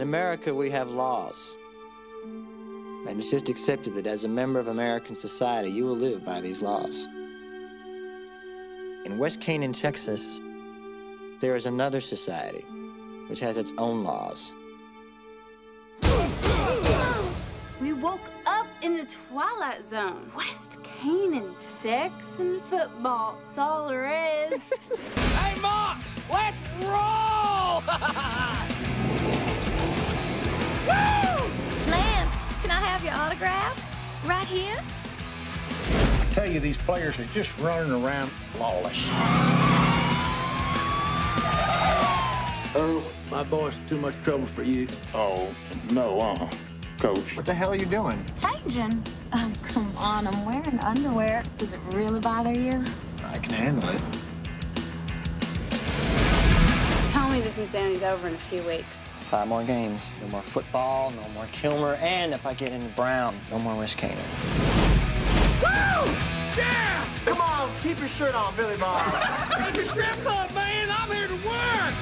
In America, we have laws. And it's just accepted that as a member of American society, you will live by these laws. In West Canaan, Texas, there is another society which has its own laws. We woke up in the Twilight Zone. West Canaan, sex and football. It's all there is. hey, Mark, let's roll! I have your autograph? Right here? I tell you, these players are just running around flawless. Earl, my boy's too much trouble for you. Oh, no, uh Coach. What the hell are you doing? Changing. Oh, come on, I'm wearing underwear. Does it really bother you? I can handle it. Tell me this insanity's over in a few weeks. Five more games. No more football, no more Kilmer, and if I get into Brown, no more West Canaan. Woo! Yeah! Come on, keep your shirt on, Billy Bob. it's a strip club, man. I'm here to work.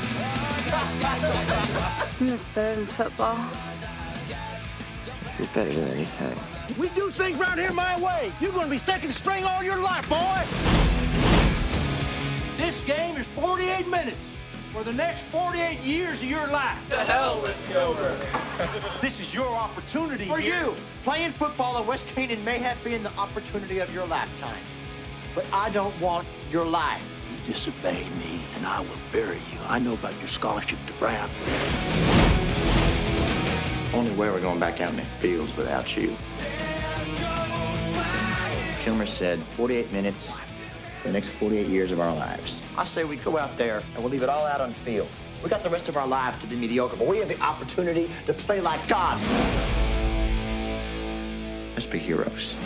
Isn't this better than football? This is better than anything. We do things around here my way. You're going to be second string all your life, boy. This game is 48 minutes for the next 48 years of your life. The hell with Gilbert. this is your opportunity. For here. you, playing football at West Canaan may have been the opportunity of your lifetime. But I don't want your life. You disobey me, and I will bury you. I know about your scholarship to Brown. Only way we're going back out in the fields without you. Kilmer said 48 minutes for the next 48 years of our lives. I say we go out there and we'll leave it all out on the field. We got the rest of our lives to be mediocre, but we have the opportunity to play like gods. Let's be heroes.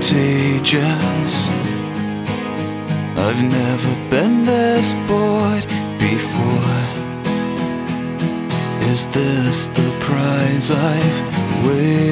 contagious. I've never been this bored before. Is this the prize I've waited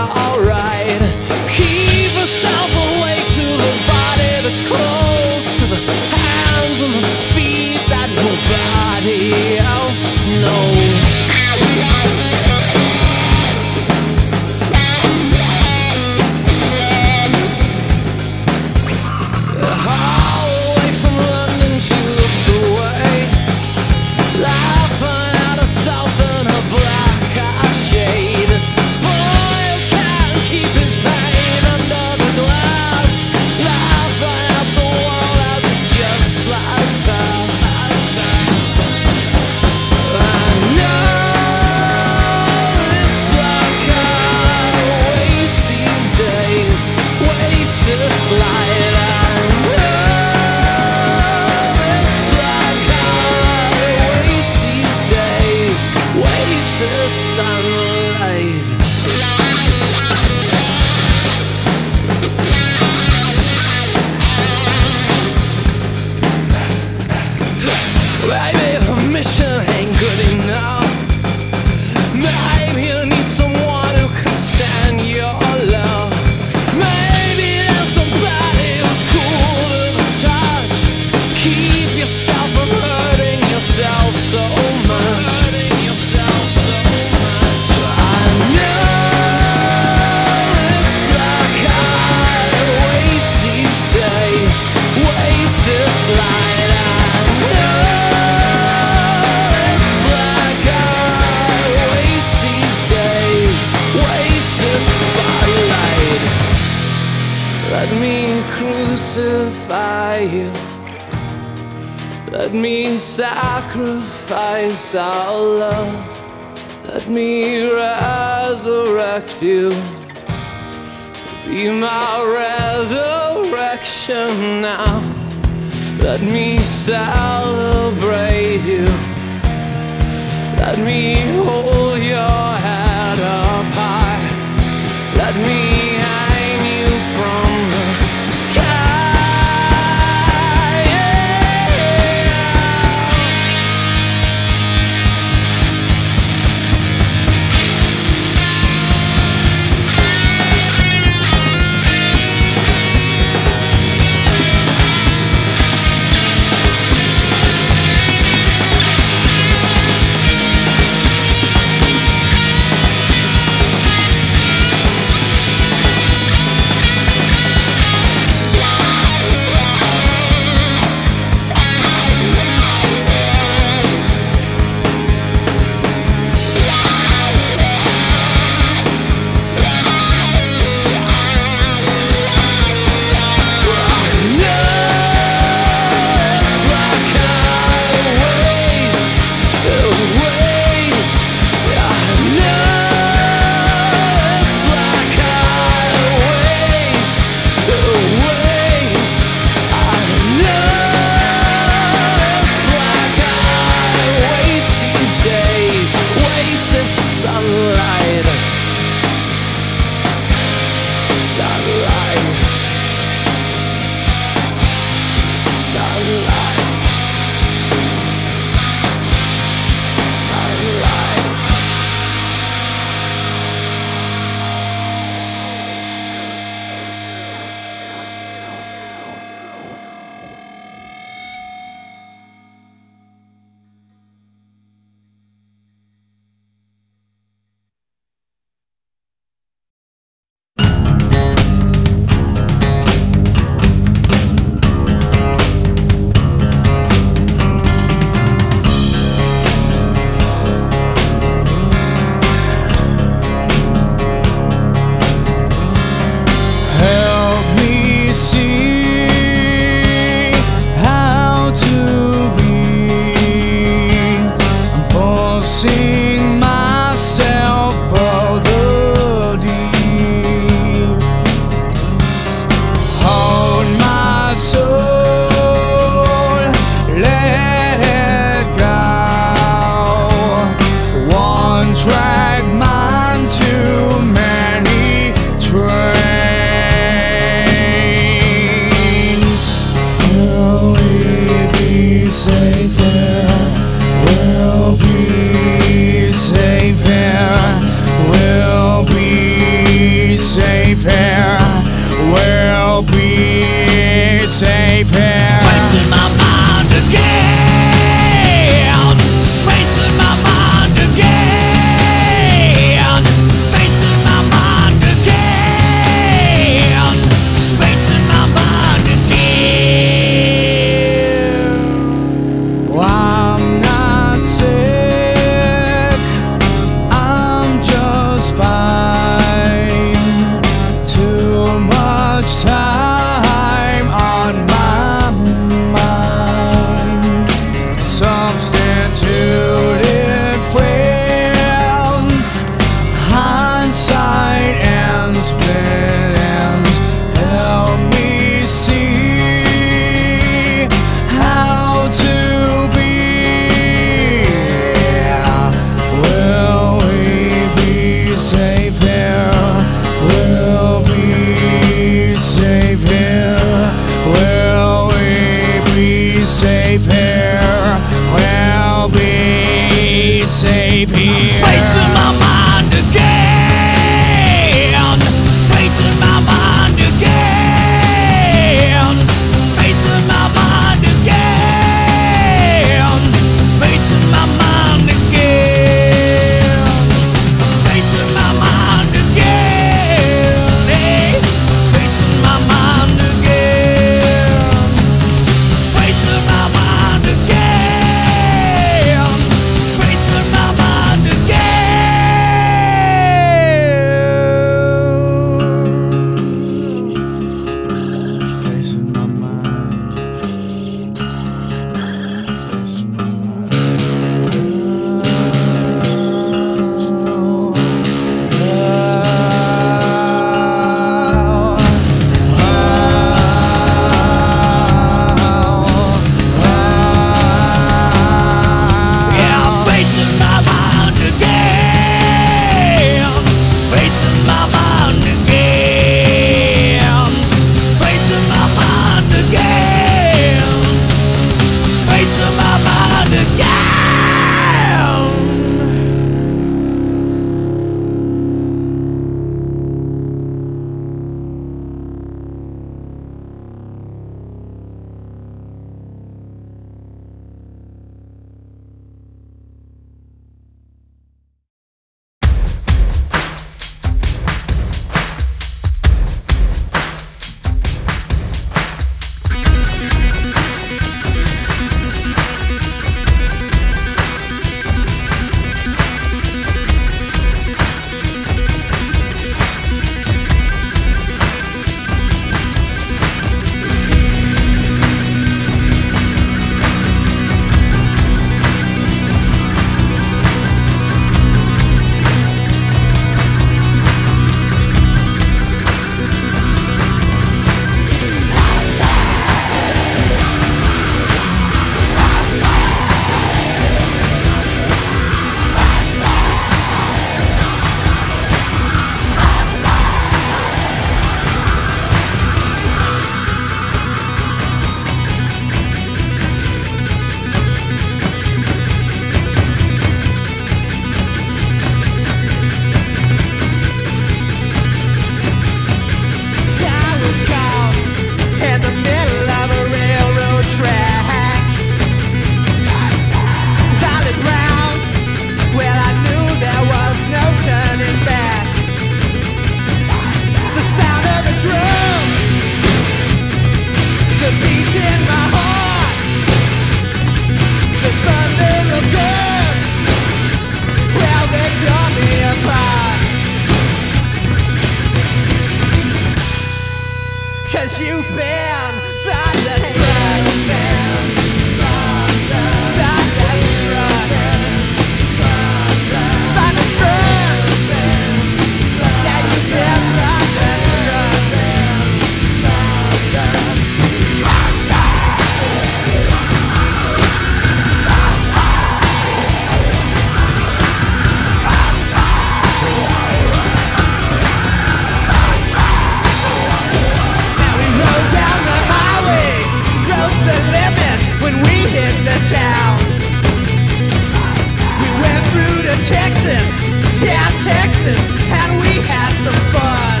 Texas, yeah, Texas, and we had some fun.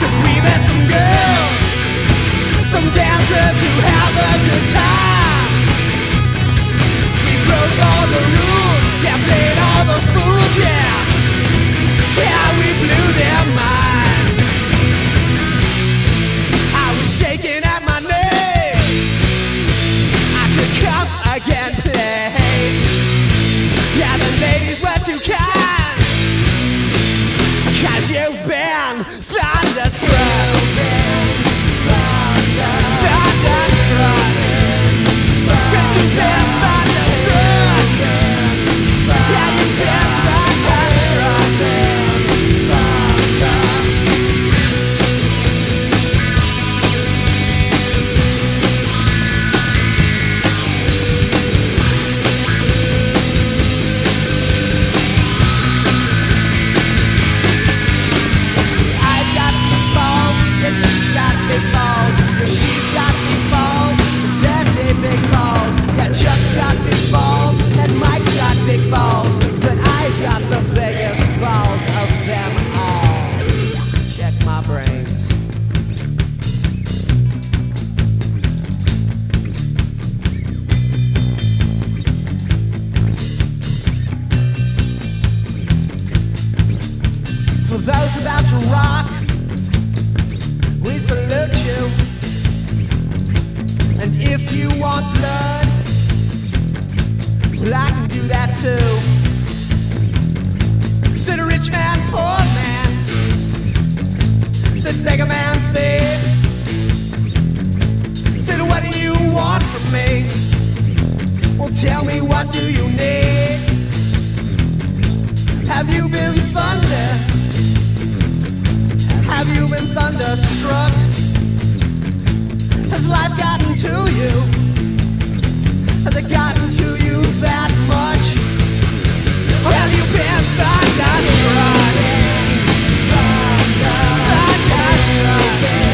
Cause we met some girls, some dancers who have a good time. We broke all the rules, yeah, played all the fools, yeah. Could you be me. Well, tell me what do you need? Have you been thunder? Have you been thunderstruck? Has life gotten to you? Has it gotten to you that much? Or have you been thunderstruck? Thunderstruck. thunderstruck.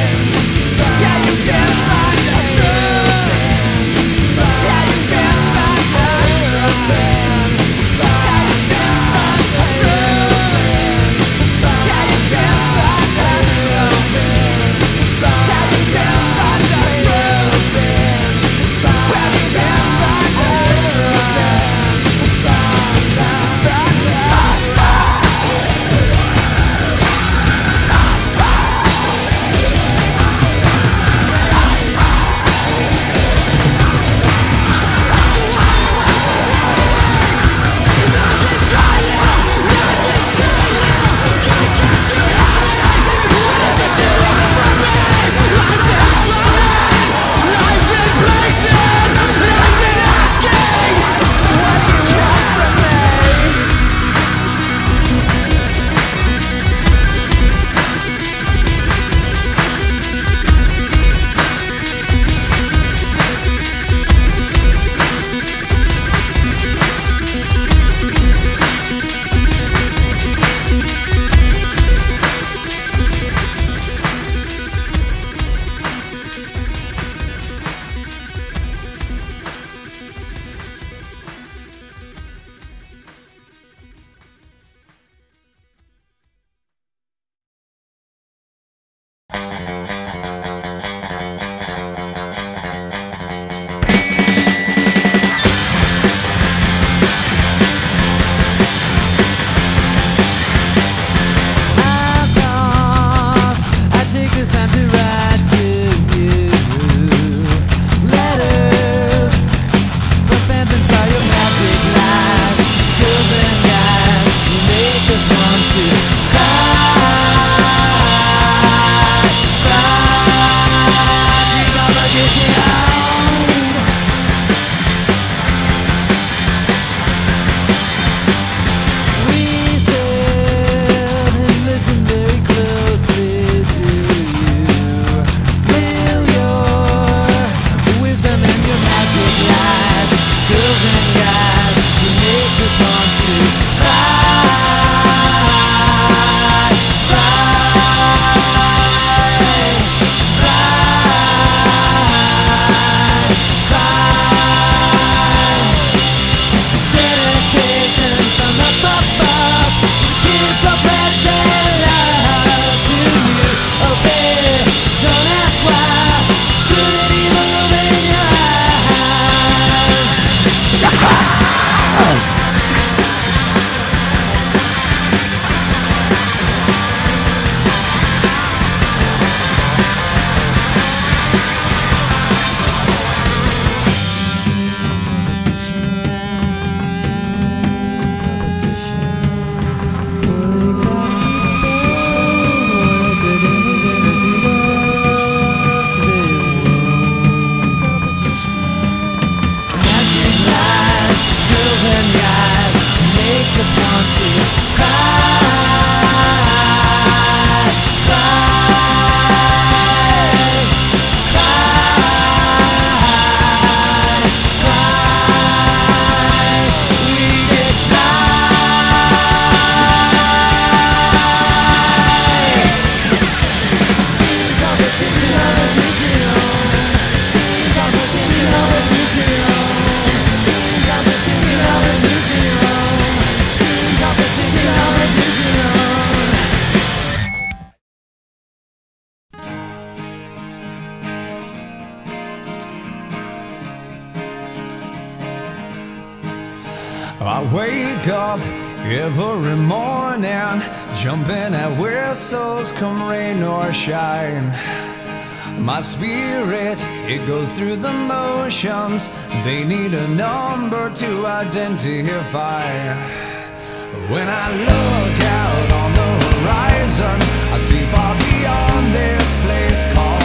cry. spirit, it goes through the motions. They need a number to identify. When I look out on the horizon, I see far beyond this place called.